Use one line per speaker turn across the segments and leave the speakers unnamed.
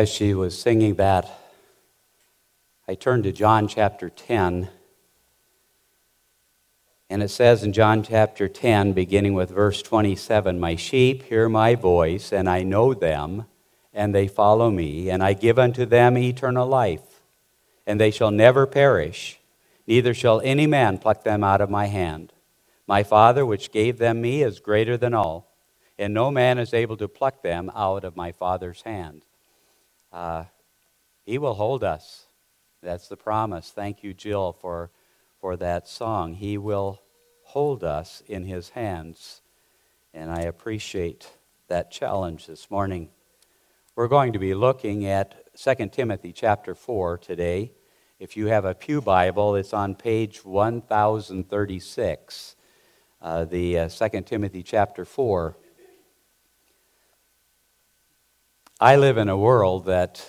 as she was singing that, I turned to John chapter 10. And it says in John chapter 10, beginning with verse 27 My sheep hear my voice, and I know them, and they follow me, and I give unto them eternal life, and they shall never perish, neither shall any man pluck them out of my hand. My Father, which gave them me, is greater than all, and no man is able to pluck them out of my Father's hand. Uh, he will hold us. That's the promise. Thank you, Jill, for, for that song. He will hold us in his hands. And I appreciate that challenge this morning. We're going to be looking at 2 Timothy chapter 4 today. If you have a Pew Bible, it's on page 1036, uh, the uh, 2 Timothy chapter 4. I live in a world that,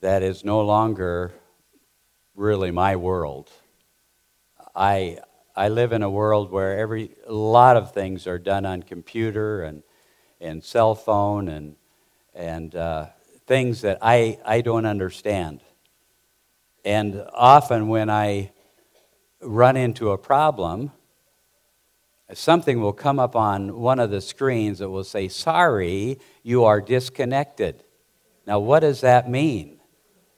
that is no longer really my world. I, I live in a world where every, a lot of things are done on computer and, and cell phone and, and uh, things that I, I don't understand. And often when I run into a problem, something will come up on one of the screens that will say, Sorry, you are disconnected. Now, what does that mean?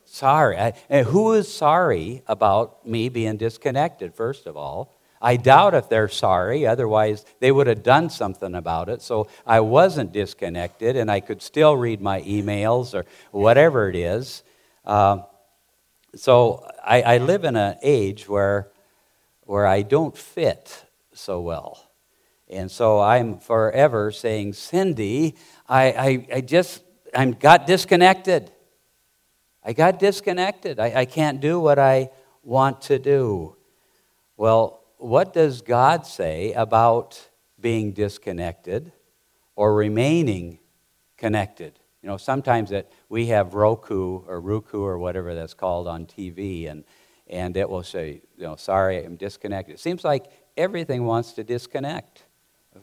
Sorry. and who is sorry about me being disconnected, first of all? I doubt if they're sorry, otherwise, they would have done something about it. So I wasn't disconnected, and I could still read my emails or whatever it is. Uh, so I, I live in an age where, where I don't fit so well. And so I'm forever saying, Cindy, I, I, I just, I got disconnected. I got disconnected. I, I can't do what I want to do. Well, what does God say about being disconnected or remaining connected? You know, sometimes that we have Roku or Roku or whatever that's called on TV, and, and it will say, you know, sorry, I'm disconnected. It seems like everything wants to disconnect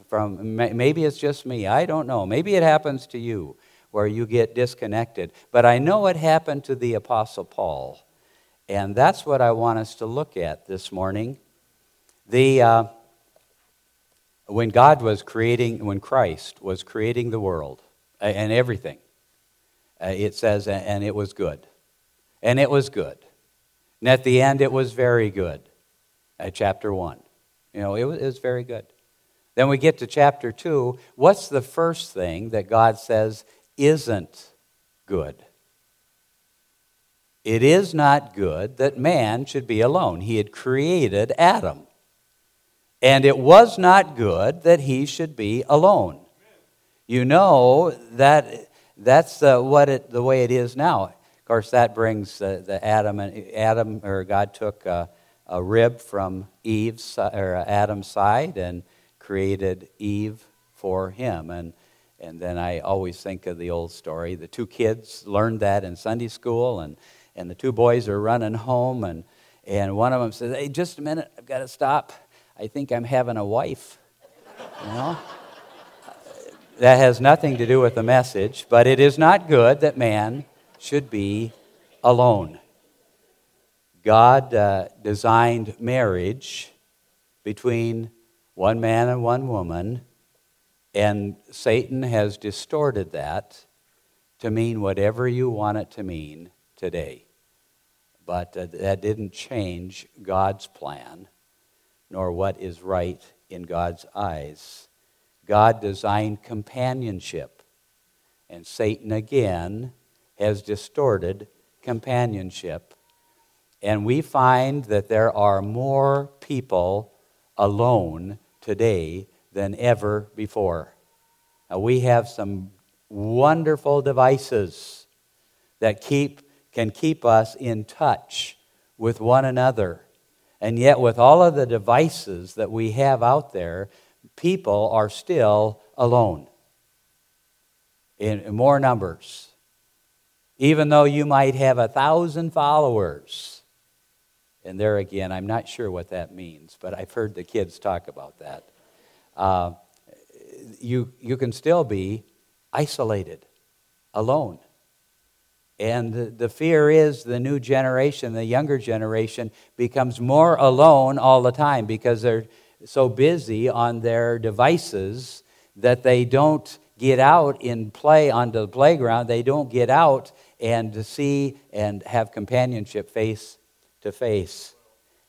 from maybe it's just me i don't know. Maybe it happens to you where you get disconnected. But i know it happened to the apostle paul. And that's what i want us to look at this morning. The uh, when god was creating when christ was creating the world and everything uh, it says and it was good. And it was good. And at the end it was very good. At chapter 1 you know, it was, it was very good. Then we get to chapter 2. What's the first thing that God says isn't good? It is not good that man should be alone. He had created Adam. And it was not good that he should be alone. You know that that's uh, what it, the way it is now. Of course, that brings uh, the Adam and Adam, or God took uh, a rib from Eve's or Adam's side and created Eve for him. And and then I always think of the old story. The two kids learned that in Sunday school, and, and the two boys are running home, and, and one of them says, Hey, just a minute, I've got to stop. I think I'm having a wife. You know? that has nothing to do with the message, but it is not good that man should be alone. God uh, designed marriage between one man and one woman, and Satan has distorted that to mean whatever you want it to mean today. But uh, that didn't change God's plan, nor what is right in God's eyes. God designed companionship, and Satan again has distorted companionship and we find that there are more people alone today than ever before. Now, we have some wonderful devices that keep, can keep us in touch with one another. And yet, with all of the devices that we have out there, people are still alone in more numbers. Even though you might have a thousand followers, and there again, I'm not sure what that means, but I've heard the kids talk about that. Uh, you, you can still be isolated, alone. And the fear is the new generation, the younger generation, becomes more alone all the time because they're so busy on their devices that they don't get out and play onto the playground. They don't get out and see and have companionship face to face.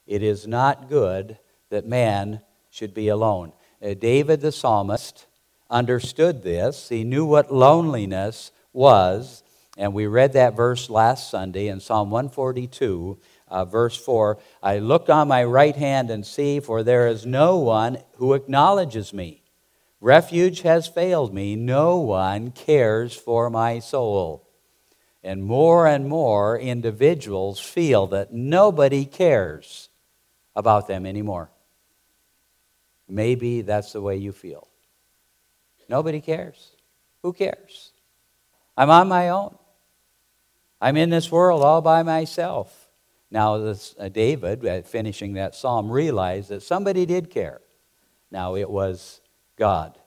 It is not good that man should be alone. Uh, David the psalmist understood this. He knew what loneliness was. And we read that verse last Sunday in Psalm 142, uh, verse 4. I look on my right hand and see, for there is no one who acknowledges me. Refuge has failed me. No one cares for my soul. And more and more individuals feel that nobody cares about them anymore. Maybe that's the way you feel. Nobody cares. Who cares? I'm on my own. I'm in this world all by myself. Now, this, uh, David, uh, finishing that psalm, realized that somebody did care. Now, it was God.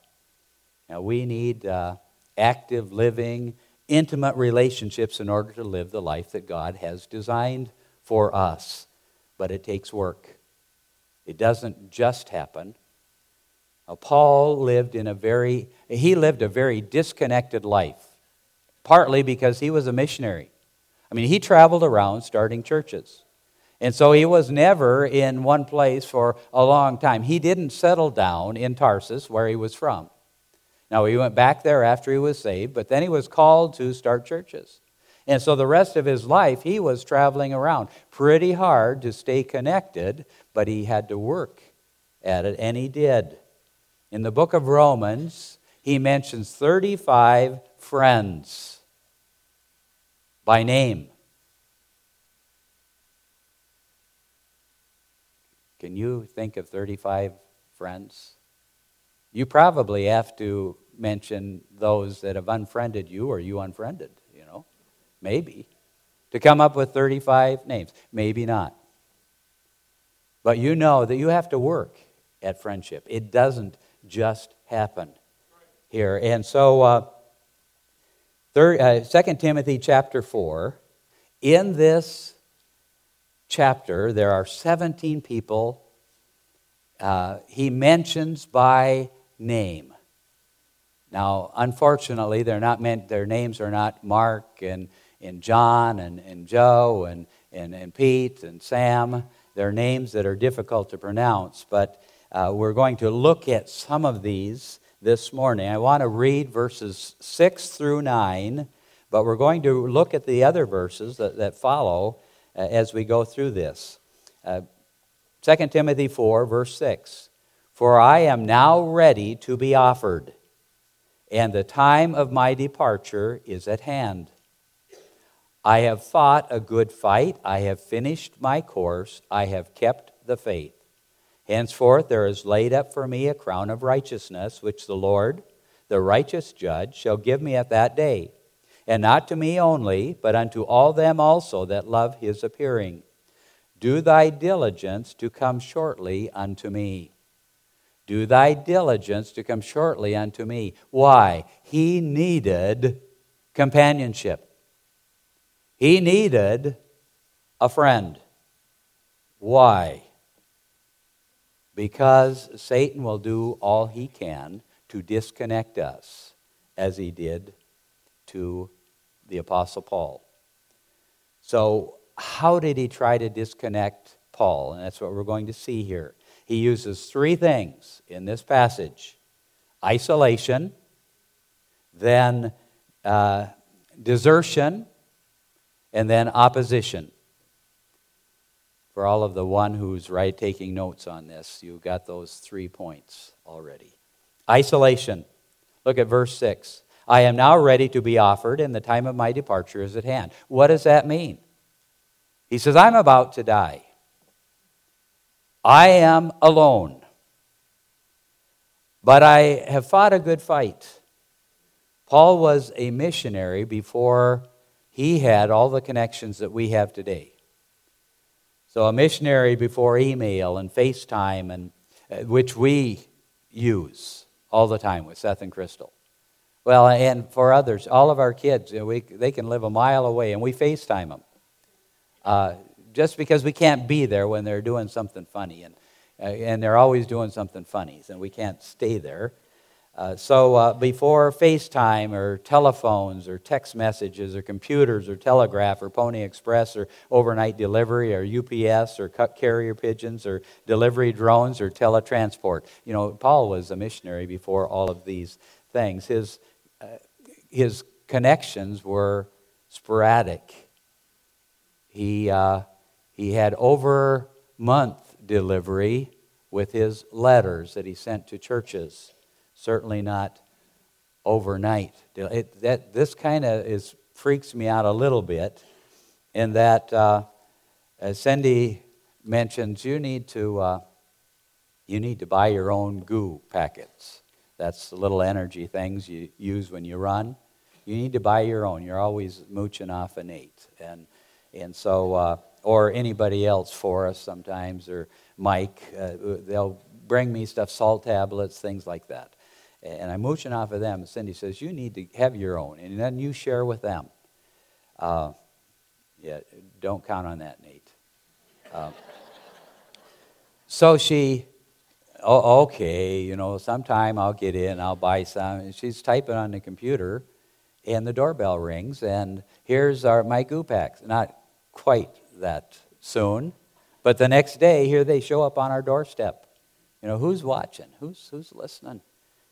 Now, we need uh, active, living, intimate relationships in order to live the life that God has designed for us. But it takes work. It doesn't just happen. Paul lived in a very, he lived a very disconnected life, partly because he was a missionary. I mean, he traveled around starting churches. And so he was never in one place for a long time. He didn't settle down in Tarsus, where he was from. Now, he went back there after he was saved, but then he was called to start churches. And so the rest of his life, he was traveling around pretty hard to stay connected, but he had to work at it, and he did. In the book of Romans, he mentions 35 friends by name. Can you think of 35 friends? You probably have to mention those that have unfriended you or you unfriended, you know. Maybe. To come up with 35 names. Maybe not. But you know that you have to work at friendship. It doesn't just happen here. And so, uh, uh, 2 Timothy chapter 4, in this chapter, there are 17 people uh, he mentions by name. Now, unfortunately, they're not meant, their names are not Mark and, and John and, and Joe and, and, and Pete and Sam. They're names that are difficult to pronounce, but uh, we're going to look at some of these this morning. I want to read verses 6 through 9, but we're going to look at the other verses that, that follow uh, as we go through this. Uh, 2 Timothy 4, verse 6 For I am now ready to be offered, and the time of my departure is at hand. I have fought a good fight, I have finished my course, I have kept the faith. Henceforth there is laid up for me a crown of righteousness, which the Lord, the righteous judge, shall give me at that day. And not to me only, but unto all them also that love his appearing. Do thy diligence to come shortly unto me. Do thy diligence to come shortly unto me. Why? He needed companionship. He needed a friend. Why? because Satan will do all he can to disconnect us, as he did to the Apostle Paul. So, how did he try to disconnect Paul? And that's what we're going to see here. He uses three things in this passage isolation, then uh, desertion, and then opposition for all of the one who's right taking notes on this, you've got those three points already. Isolation. Look at verse 6. I am now ready to be offered, and the time of my departure is at hand. What does that mean? He says, I'm about to die. I am alone. But I have fought a good fight. Paul was a missionary before he had all the connections that we have today. So, a missionary before email and FaceTime, and, uh, which we use all the time with Seth and Crystal. Well, and for others, all of our kids, you know, we, they can live a mile away, and we FaceTime them. Uh, just because we can't be there when they're doing something funny. And, uh, and they're always doing something funny, and we can't stay there. Uh, so uh, before FaceTime or telephones or text messages or computers or telegraph or Pony Express or overnight delivery or UPS or carrier pigeons or delivery drones or teletransport, you know, Paul was a missionary before all of these things. His, uh, his connections were sporadic. He, uh, he had over month delivery with his letters that he sent to churches certainly not overnight. It, that, this kind of is freaks me out a little bit in that, uh, Cindy mentions, you need to uh, you need to buy your own goo packets. That's the little energy things you use when you run. You need to buy your own. You're always mooching off a Nate, and and so uh, or anybody else for us sometimes, or Mike. Uh, they'll bring me stuff, salt tablets, things like that and I'm mooching off of them. Cindy says, You need to have your own, and then you share with them. Uh, yeah, don't count on that, Nate. Uh, so she, oh, okay, you know, sometime I'll get in, I'll buy some. And she's typing on the computer, and the doorbell rings, and here's our, my goo packs. Not quite that soon, but the next day, here they show up on our doorstep. You know, who's watching? Who's, who's listening?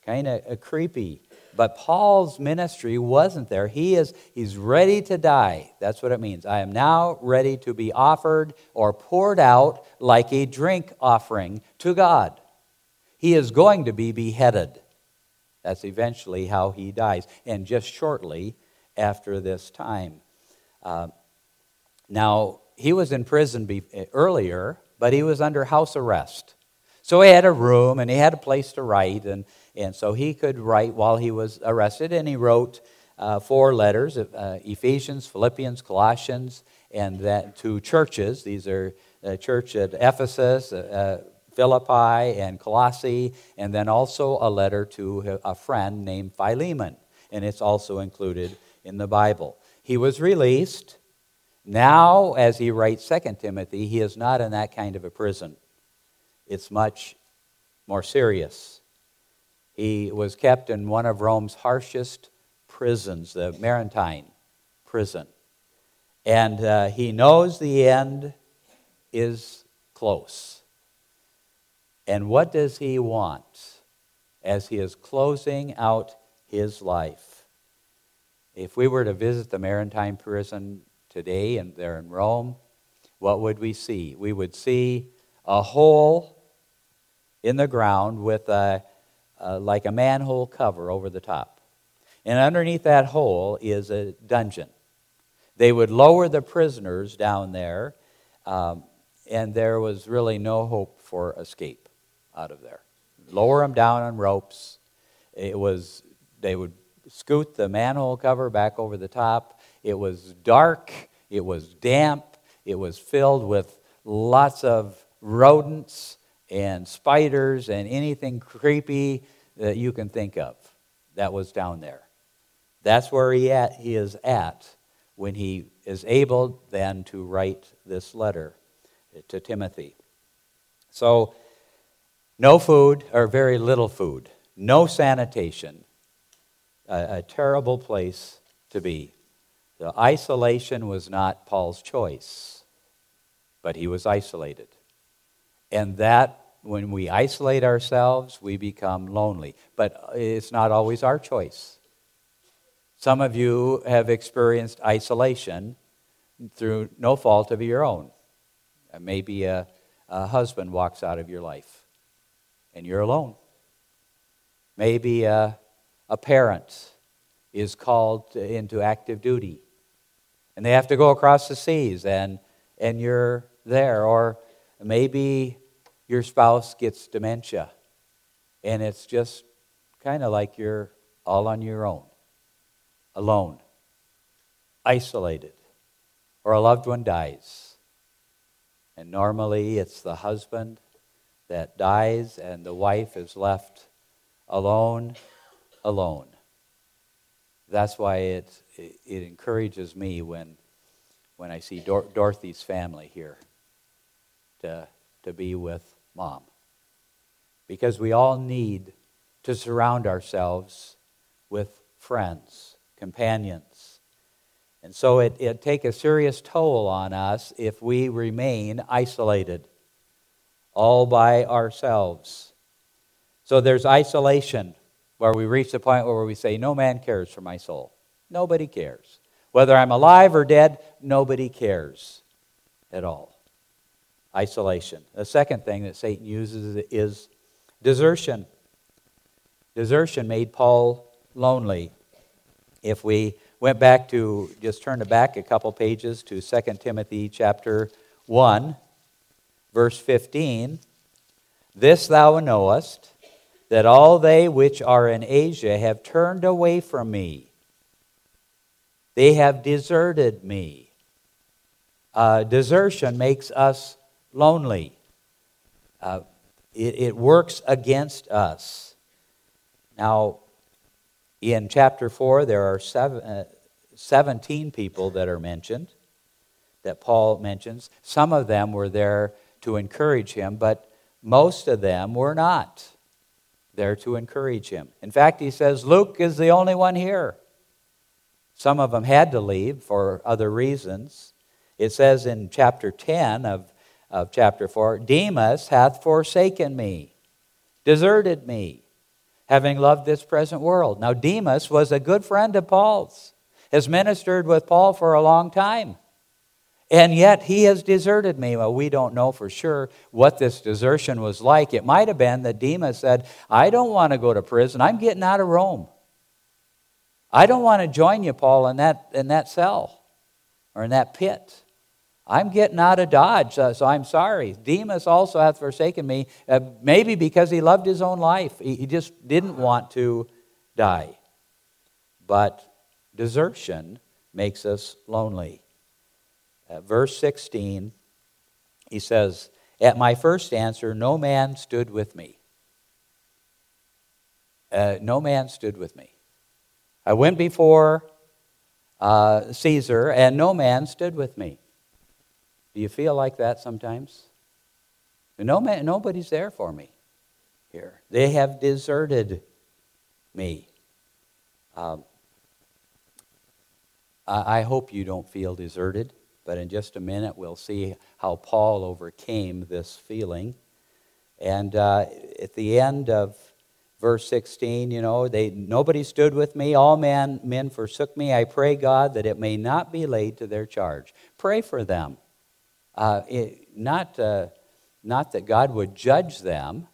kind of creepy. But Paul's ministry wasn't there. He is he's ready to die. That's what it means. I am now ready to be offered or poured out like a drink offering to God. He is going to be beheaded. That's eventually how he dies, and just shortly after this time. Uh, now, he was in prison be- earlier, but he was under house arrest. So he had a room and he had a place to write, and, and so he could write while he was arrested, and he wrote uh, four letters uh, Ephesians, Philippians, Colossians, and that to churches. These are a church at Ephesus, uh, uh, Philippi, and Colossae, and then also a letter to a friend named Philemon, and it's also included in the Bible. He was released. Now, as he writes 2 Timothy, he is not in that kind of a prison. It's much more serious. He was kept in one of Rome's harshest prisons, the Mamertine prison. And uh, he knows the end is close. And what does he want as he is closing out his life? If we were to visit the Mamertine prison today and there in Rome, what would we see? We would see a hole in the ground with a uh, like a manhole cover over the top. And underneath that hole is a dungeon. They would lower the prisoners down there, um, and there was really no hope for escape out of there. Lower them down on ropes. It was they would scoot the manhole cover back over the top. It was dark. It was damp. It was filled with lots of rodents and spiders and anything creepy that you can think of that was down there. That's where he, at, he is at when he is able then to write this letter to Timothy. So, no food, or very little food, no sanitation, a, a terrible place to be. The isolation was not Paul's choice, but he was isolated. And that, when we isolate ourselves, we become lonely. But it's not always our choice. Some of you have experienced isolation through no fault of your own. Uh, maybe a, a husband walks out of your life and you're alone. Maybe a, a parent is called into active duty and they have to go across the seas and, and you're there. Or Maybe your spouse gets dementia and it's just kind of like you're all on your own, alone, isolated, or a loved one dies. And normally it's the husband that dies and the wife is left alone, alone. That's why it, it, encourages me when, when I see Dor- Dorothy's family here to, to be with mom. Because we all need to surround ourselves with friends, companions. And so it, it take a serious toll on us if we remain isolated, all by ourselves. So there's isolation where we reach the point where we say, No man cares for my soul. Nobody cares. Whether I'm alive or dead, nobody cares at all. Isolation. The second thing that Satan uses is desertion. Desertion made Paul lonely. If we went back to, just turn it back a couple pages to 2 Timothy chapter 1, verse 15, This thou knowest, that all they which are in Asia have turned away from me. They have deserted me. Uh, desertion makes us lonely. Uh, it, it works against us. Now, in chapter 4, there are seven, uh, 17 people that are mentioned, that Paul mentions. Some of them were there to encourage him, but most of them were not there to encourage him. In fact, he says Luke is the only one here. Some of them had to leave for other reasons. It says in chapter 10 of, of chapter 4 Demas hath forsaken me, deserted me having loved this present world. Now, Demas was a good friend of Paul's, has ministered with Paul for a long time. And yet he has deserted me. Well, we don't know for sure what this desertion was like. It might have been that Demas said, I don't want to go to prison. I'm getting out of Rome. I don't want to join you, Paul, in that, in that cell or in that pit. I'm getting out of Dodge, so I'm sorry. Demas also hath forsaken me, uh, maybe because he loved his own life. He, he just didn't want to die. But desertion makes us lonely. At verse 16, he says, At my first answer, no man stood with me. Uh, no man stood with me. I went before uh, Caesar, and no man stood with me. Do you feel like that sometimes? No man, nobody's there for me here. They have deserted me. Um, I hope you don't feel deserted, but in just a minute we'll see how Paul overcame this feeling. And uh, at the end of verse 16 you know they nobody stood with me all man, men forsook me i pray god that it may not be laid to their charge pray for them uh, it, not, uh, not that God would judge them,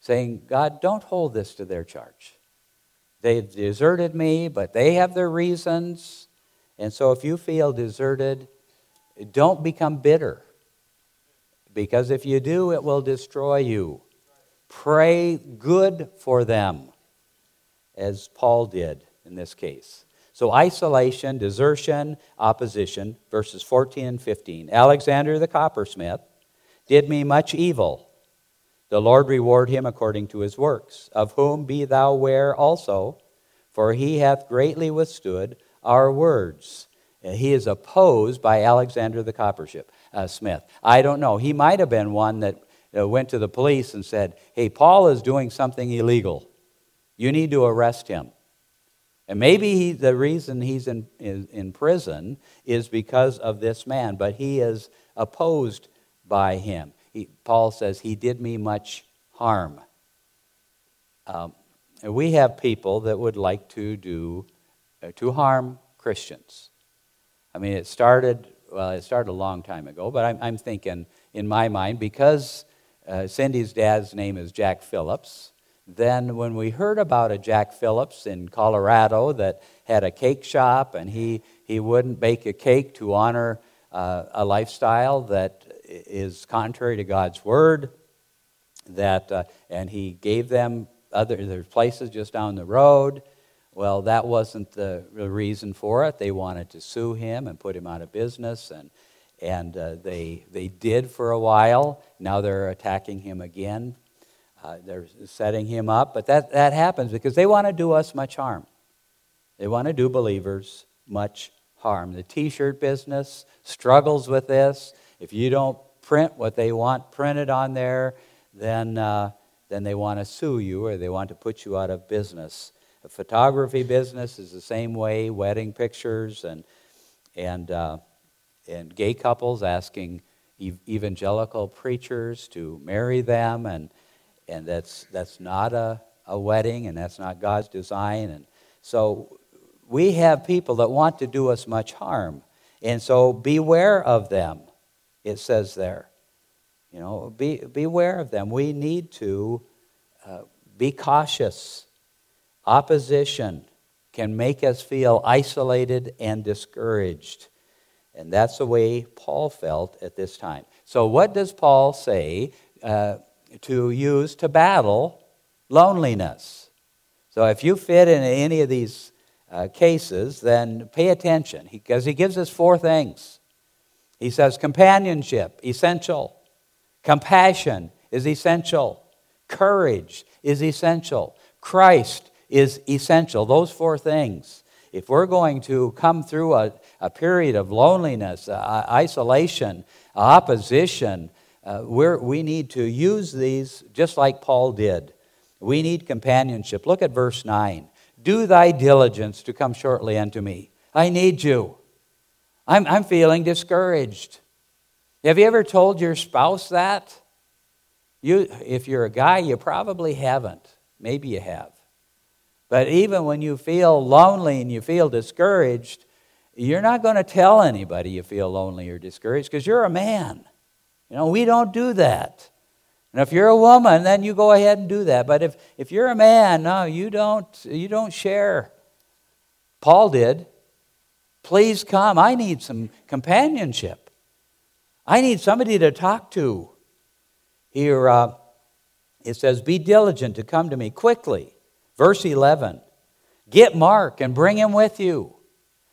saying, God, don't hold this to their charge. They've deserted me, but they have their reasons. And so if you feel deserted, don't become bitter. Because if you do, it will destroy you. Pray good for them, as Paul did in this case. So, isolation, desertion, opposition, verses 14 and 15. Alexander the coppersmith did me much evil. The Lord reward him according to his works, of whom be thou ware also, for he hath greatly withstood our words. He is opposed by Alexander the coppersmith. Uh, Smith. I don't know. He might have been one that uh, went to the police and said, Hey, Paul is doing something illegal. You need to arrest him. And maybe he, the reason he's in, in, in, prison is because of this man, but he is opposed by him. He, Paul says, He did me much harm. Um, we have people that would like to do, uh, to harm Christians. I mean, it started, well, it started a long time ago, but I'm, I'm thinking in my mind, because uh, Cindy's dad's name is Jack Phillips, then, when we heard about a Jack Phillips in Colorado that had a cake shop and he, he wouldn't bake a cake to honor uh, a lifestyle that is contrary to God's word, that, uh, and he gave them other there's places just down the road. Well, that wasn't the, reason for it. They wanted to sue him and put him out of business, and, and uh, they, they did for a while. Now they're attacking him again uh, they're setting him up, but that, that happens because they want to do us much harm. They want to do believers much harm. The t shirt business struggles with this. If you don't print what they want printed on there, then, uh, then they want to sue you or they want to put you out of business. The photography business is the same way, wedding pictures and, and, uh, and gay couples asking evangelical preachers to marry them, and, and that's, that's not a, a wedding, and that's not God's design. And so we have people that want to do us much harm. And so beware of them, it says there. You know, be, beware of them. We need to uh, be cautious. Opposition can make us feel isolated and discouraged. And that's the way Paul felt at this time. So, what does Paul say uh, to use to battle loneliness? So, if you fit in any of these uh, cases, then pay attention because he, he gives us four things. He says companionship, essential. Compassion is essential. Courage is essential. Christ is essential. Those four things. If we're going to come through a, a period of loneliness, uh, isolation, opposition, uh, we need to use these just like Paul did. We need companionship. Look at verse 9. Do thy diligence to come shortly unto me. I need you. I'm, I'm feeling discouraged. Have you ever told your spouse that? You, if you're a guy, you probably haven't. Maybe you have. But even when you feel lonely and you feel discouraged, you're not going to tell anybody you feel lonely or discouraged because you're a man. You know, we don't do that. And if you're a woman, then you go ahead and do that. But if, if you're a man, no, you don't, you don't share. Paul did. Please come. I need some companionship. I need somebody to talk to. Here uh, it says, Be diligent to come to me quickly. Verse 11 Get Mark and bring him with you.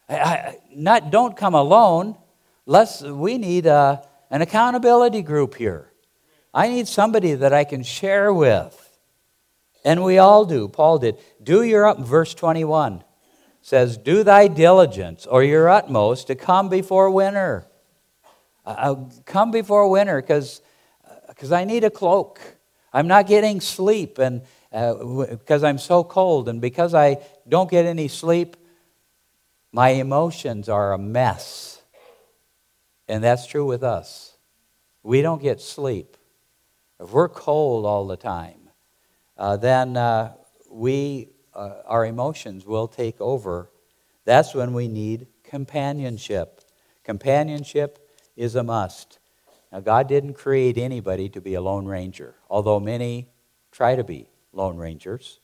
I, not, don't come alone. Let's, we need a, an accountability group here. I need somebody that I can share with. And we all do. Paul did. Do your up, verse 21 says, Do thy diligence or your utmost to come before winter. Uh, uh come before winter because uh, I need a cloak. I'm not getting sleep and because uh, I'm so cold and because I don't get any sleep, my emotions are a mess. And that's true with us. We don't get sleep. If we're cold all the time, uh, then uh, we, uh, our emotions will take over. That's when we need companionship. Companionship is a must. Now, God didn't create anybody to be a lone ranger, although many try to be lone rangers.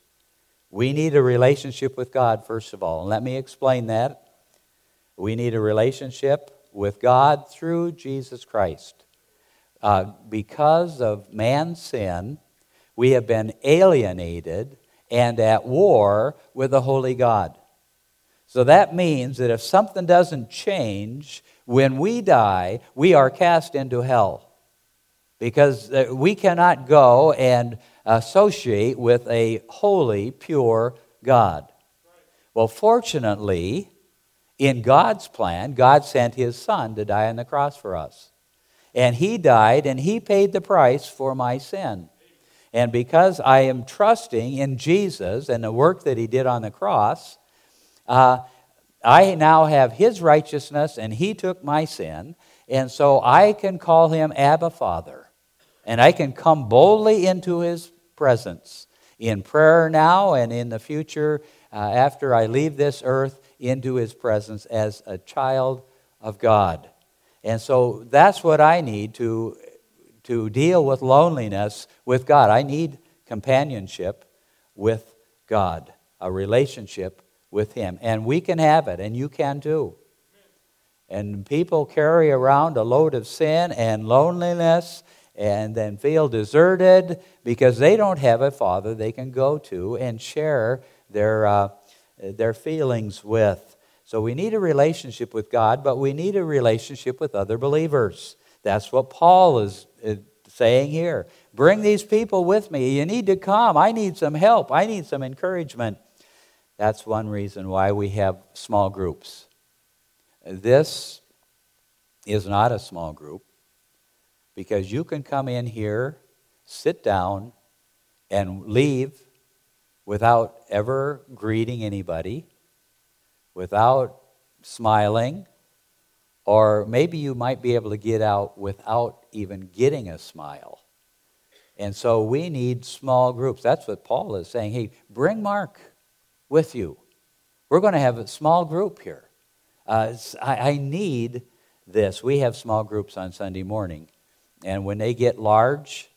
We need a relationship with God, first of all. And let me explain that. We need a relationship with God through Jesus Christ. Uh, because of man's sin, we have been alienated and at war with the holy God. So that means that if something doesn't change, when we die, we are cast into hell. Because uh, we cannot go and associate with a holy, pure God. Well, fortunately, in God's plan, God sent his son to die on the cross for us. And he died and he paid the price for my sin. And because I am trusting in Jesus and the work that he did on the cross, uh, I now have his righteousness and he took my sin. And so I can call him Abba Father. And I can come boldly into his presence in prayer now and in the future uh, after I leave this earth into his presence as a child of God. And so that's what I need to, to deal with loneliness with God. I need companionship with God, a relationship with Him. And we can have it, and you can too. And people carry around a load of sin and loneliness and then feel deserted because they don't have a father they can go to and share their, uh, their feelings with. So we need a relationship with God, but we need a relationship with other believers. That's what Paul is saying here. Bring these people with me. You need to come. I need some help. I need some encouragement. That's one reason why we have small groups. This is not a small group because you can come in here, sit down, and leave without ever greeting anybody, without smiling, or maybe you might be able to get out without even getting a smile. And so we need small groups. That's what Paul is saying. Hey, bring Mark with you. We're going to have a small group here. Uh, I, I need this. We have small groups on Sunday morning. And when they get large,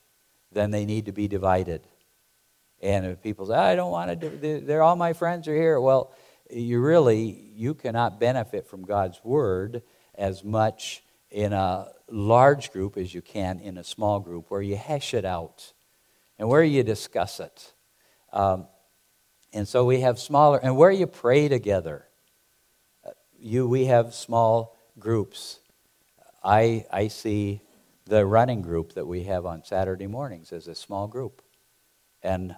then they need to be divided. And if people say, I don't want to, they're all my friends are here. Well, you really, you cannot benefit from God's word as much in a large group as you can in a small group where you hash it out and where you discuss it. Um, and so we have smaller, and where you pray together. Uh, you, we have small groups. I, I see the running group that we have on Saturday mornings as a small group. And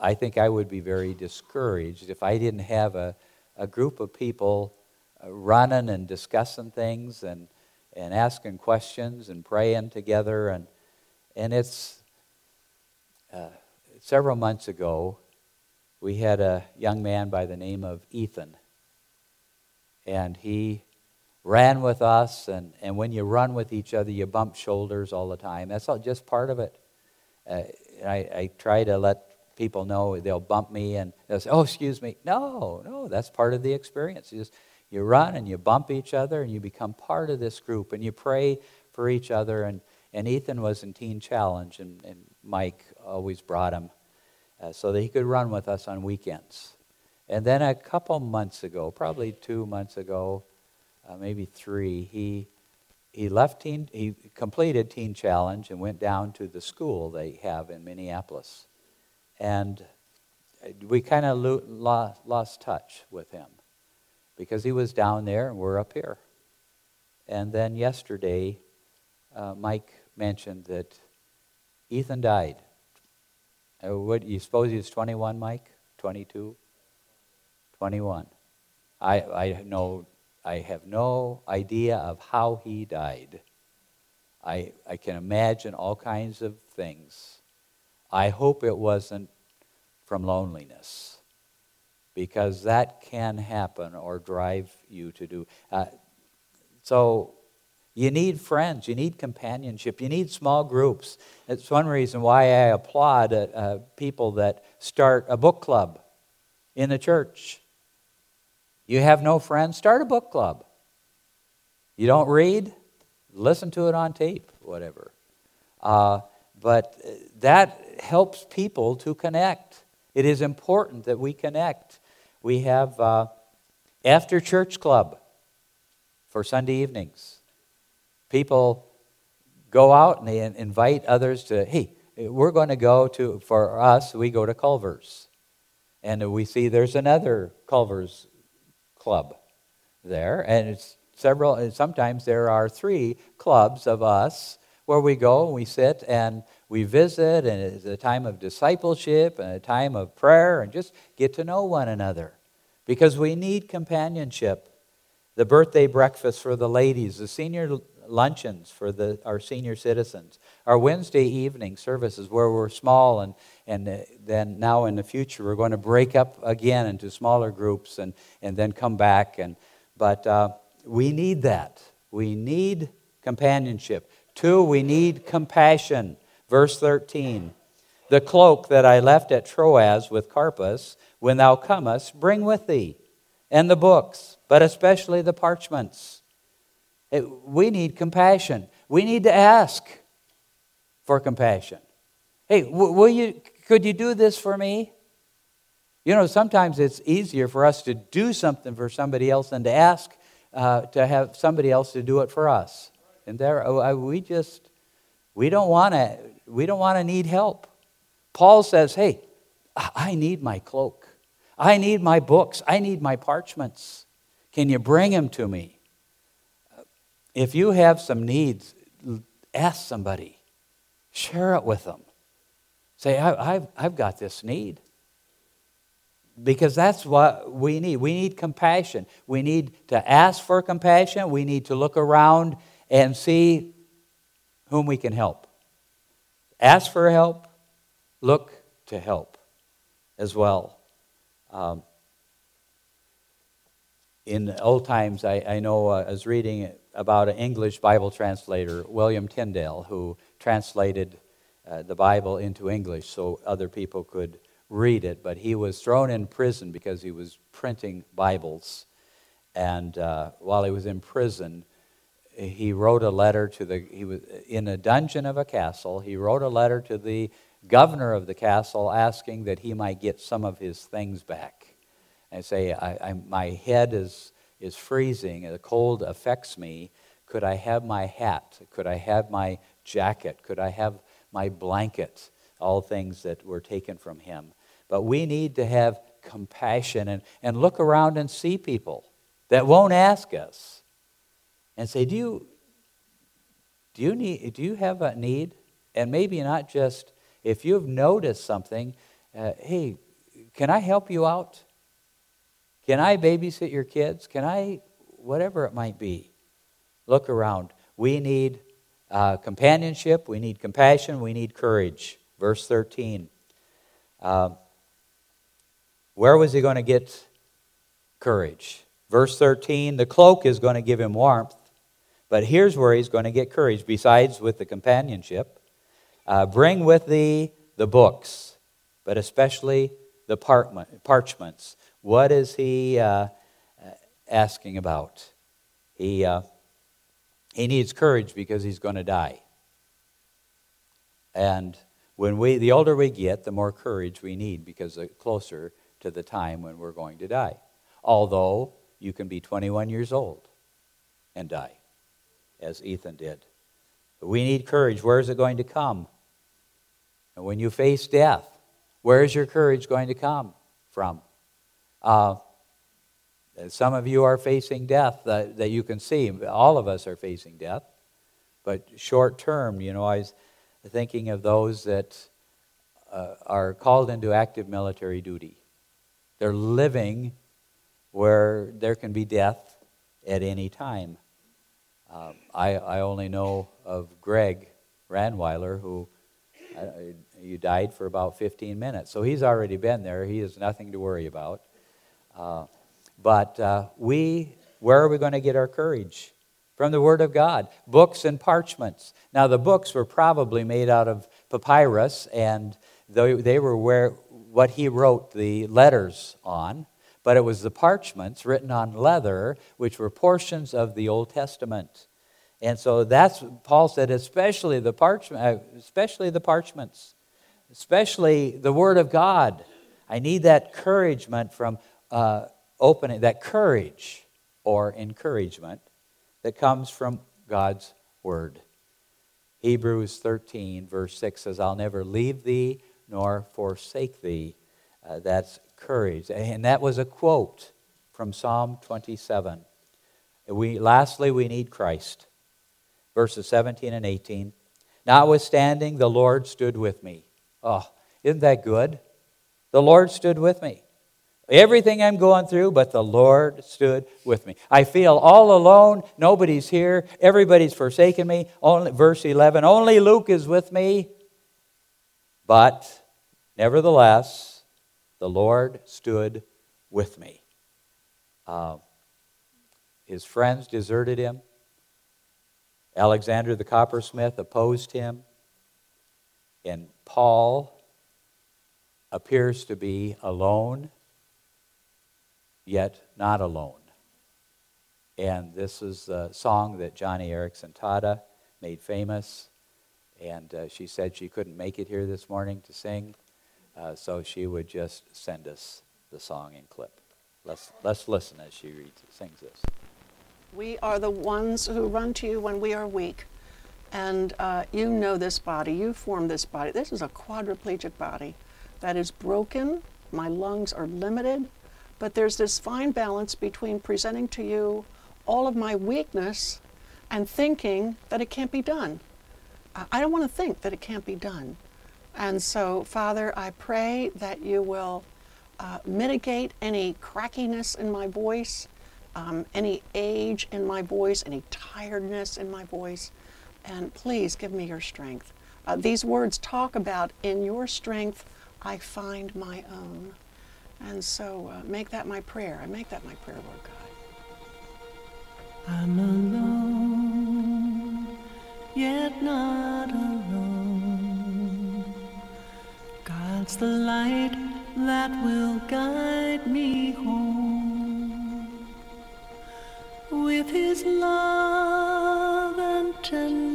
I think I would be very discouraged if I didn't have a, a group of people uh, running and discussing things and, and asking questions and praying together. And, and it's uh, several months ago, we had a young man by the name of Ethan. And he ran with us, and, and when you run with each other, you bump shoulders all the time. That's all, just part of it. Uh, I, I try to let people know they'll bump me and they'll say, "Oh, excuse me." No, no, that's part of the experience. You just you run and you bump each other and you become part of this group and you pray for each other. And, and Ethan was in Teen Challenge, and, and Mike always brought him uh, so that he could run with us on weekends. And then a couple months ago, probably two months ago, uh, maybe three, he he left teen, he completed Teen Challenge and went down to the school they have in Minneapolis. And we kind of lo- lost, touch with him because he was down there and we're up here. And then yesterday, uh, Mike mentioned that Ethan died. Uh, what you suppose he was 21, Mike? 22? 21. I, I know I have no idea of how he died. I, I can imagine all kinds of things. I hope it wasn't from loneliness because that can happen or drive you to do. Uh, so you need friends, you need companionship, you need small groups. It's one reason why I applaud uh, uh, people that start a book club in the church. You have no friends, start a book club. You don't read, listen to it on tape, whatever. Uh, but that helps people to connect. It is important that we connect. We have uh, after church club for Sunday evenings. People go out and they invite others to, hey, we're going to go to, for us, we go to Culver's. And we see there's another Culver's club there. And it's several, and sometimes there are three clubs of us where we go and we sit and we visit, and it's a time of discipleship and a time of prayer and just get to know one another because we need companionship. The birthday breakfast for the ladies, the senior luncheons for the, our senior citizens, our Wednesday evening services where we're small, and, and uh, then now in the future we're going to break up again into smaller groups and, and then come back. And, but uh, we need that. We need companionship. Two, we need compassion. Verse 13 The cloak that I left at Troas with Carpus, when thou comest, bring with thee, and the books, but especially the parchments. It, we need compassion. We need to ask for compassion. Hey, will you, could you do this for me? You know, sometimes it's easier for us to do something for somebody else than to ask uh, to have somebody else to do it for us. And there, uh, we just, we don't want to we don't want to need help. Paul says, Hey, I need my cloak. I need my books. I need my parchments. Can you bring them to me? If you have some needs, ask somebody, share it with them. Say, I, have I've got this need. because that's what we need. We need compassion. We need to ask for compassion. We need to look around and see whom we can help. Ask for help, look to help as well. Um, in old times, I, I know uh, I was reading about an English Bible translator, William Tyndale, who translated uh, the Bible into English so other people could read it. But he was thrown in prison because he was printing Bibles. And uh, while he was in prison, he wrote a letter to the, he was in a dungeon of a castle. He wrote a letter to the governor of the castle asking that he might get some of his things back. And say, I, I, my head is, is freezing, the cold affects me. Could I have my hat? Could I have my jacket? Could I have my blanket? All things that were taken from him. But we need to have compassion and, and look around and see people that won't ask us and say, Do you, do you, need, do you have a need? And maybe not just if you've noticed something, uh, hey, can I help you out? Can I babysit your kids? Can I, whatever it might be? Look around. We need uh, companionship, we need compassion, we need courage. Verse 13. Uh, where was he going to get courage? Verse 13 the cloak is going to give him warmth, but here's where he's going to get courage, besides with the companionship. Uh, bring with thee the books, but especially the parchments. What is he uh, asking about? He, uh, he needs courage because he's going to die. And when we, the older we get, the more courage we need because the closer to the time when we're going to die. Although you can be 21 years old and die as Ethan did. We need courage. Where is it going to come? And when you face death, where is your courage going to come from? Uh, some of you are facing death that, that you can see. All of us are facing death. But short term, you know, I was thinking of those that uh, are called into active military duty. They're living where there can be death at any time. Um, I, I only know of Greg Ranweiler, who uh, you died for about 15 minutes. So he's already been there. He has nothing to worry about. Uh, but uh, we, where are we going to get our courage? From the Word of God, books and parchments. Now, the books were probably made out of papyrus, and they, they were where what he wrote the letters on but it was the parchments written on leather, which were portions of the Old Testament. And so that's Paul said, especially the parchment, uh, especially the parchments, especially the Word of God. I need that encouragement from uh, opening, that courage or encouragement that comes from God's Word. Hebrews 13, verse 6 says, I'll never leave thee nor forsake thee. Uh, that's courage. And that was a quote from Psalm 27. We, lastly, we need Christ. Verses 17 and 18. Notwithstanding, the Lord stood with me. Oh, isn't that good? The Lord stood with me. Everything I'm going through, but the Lord stood with me. I feel all alone. Nobody's here. Everybody's forsaken me. Only, verse 11 Only Luke is with me. But nevertheless, the Lord stood with me. Uh, his friends deserted him. Alexander the coppersmith opposed him. And Paul appears to be alone, yet not alone. And this is a song that Joni Eareckson Tada made famous. And uh, she said she couldn't make it here this morning to sing. Uh, so she would just send us the song in clip. Let's, let's listen as she reads, sings this.
We are the ones who run to you when we are weak. And uh, you know this body, you formed this body. This is a quadriplegic body that is broken. My lungs are limited. But there's this fine balance between presenting to you all of my weakness and thinking that it can't be done. I don't want to think that it can't be done. And so, Father, I pray that you will uh, mitigate any crackiness in my voice, um, any age in my voice, any tiredness in my voice. And please give me your strength. Uh, these words talk about, in your strength, I find my own. And so uh, make that my prayer. I make that my prayer, Lord God.
I'm alone, yet not alone. God's the light that will guide me home. With his love and tenderness,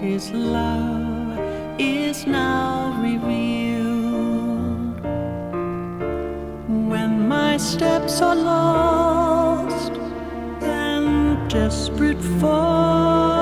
his love is now revealed. When my steps are lost and desperate for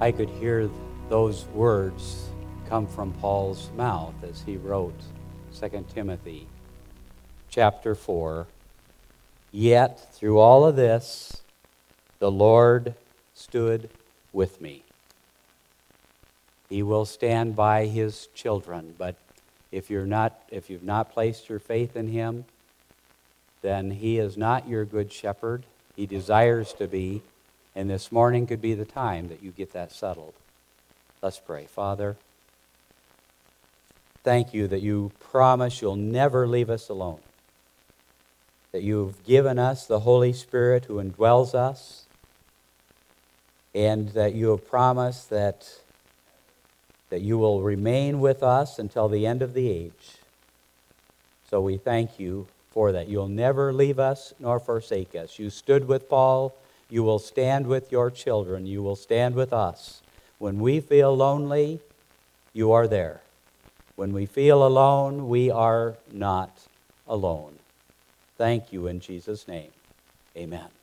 I could hear those words come from Paul's mouth as he wrote 2 Timothy chapter 4. Yet through all of this, the Lord stood with me. He will stand by his children, but if you're not if you've not placed your faith in him, then he is not your good shepherd. He desires to be, and this morning could be the time that you get that settled. Let's pray. Father, thank you that you promise you'll never leave us alone. That you've given us the Holy Spirit who indwells us, and that you have promised that, that you will remain with us until the end of the age. So we thank you for that. You'll never leave us nor forsake us. You stood with Paul. You will stand with your children. You will stand with us. When we feel lonely, you are there. When we feel alone, we are not alone. Thank you in Jesus' name. Amen.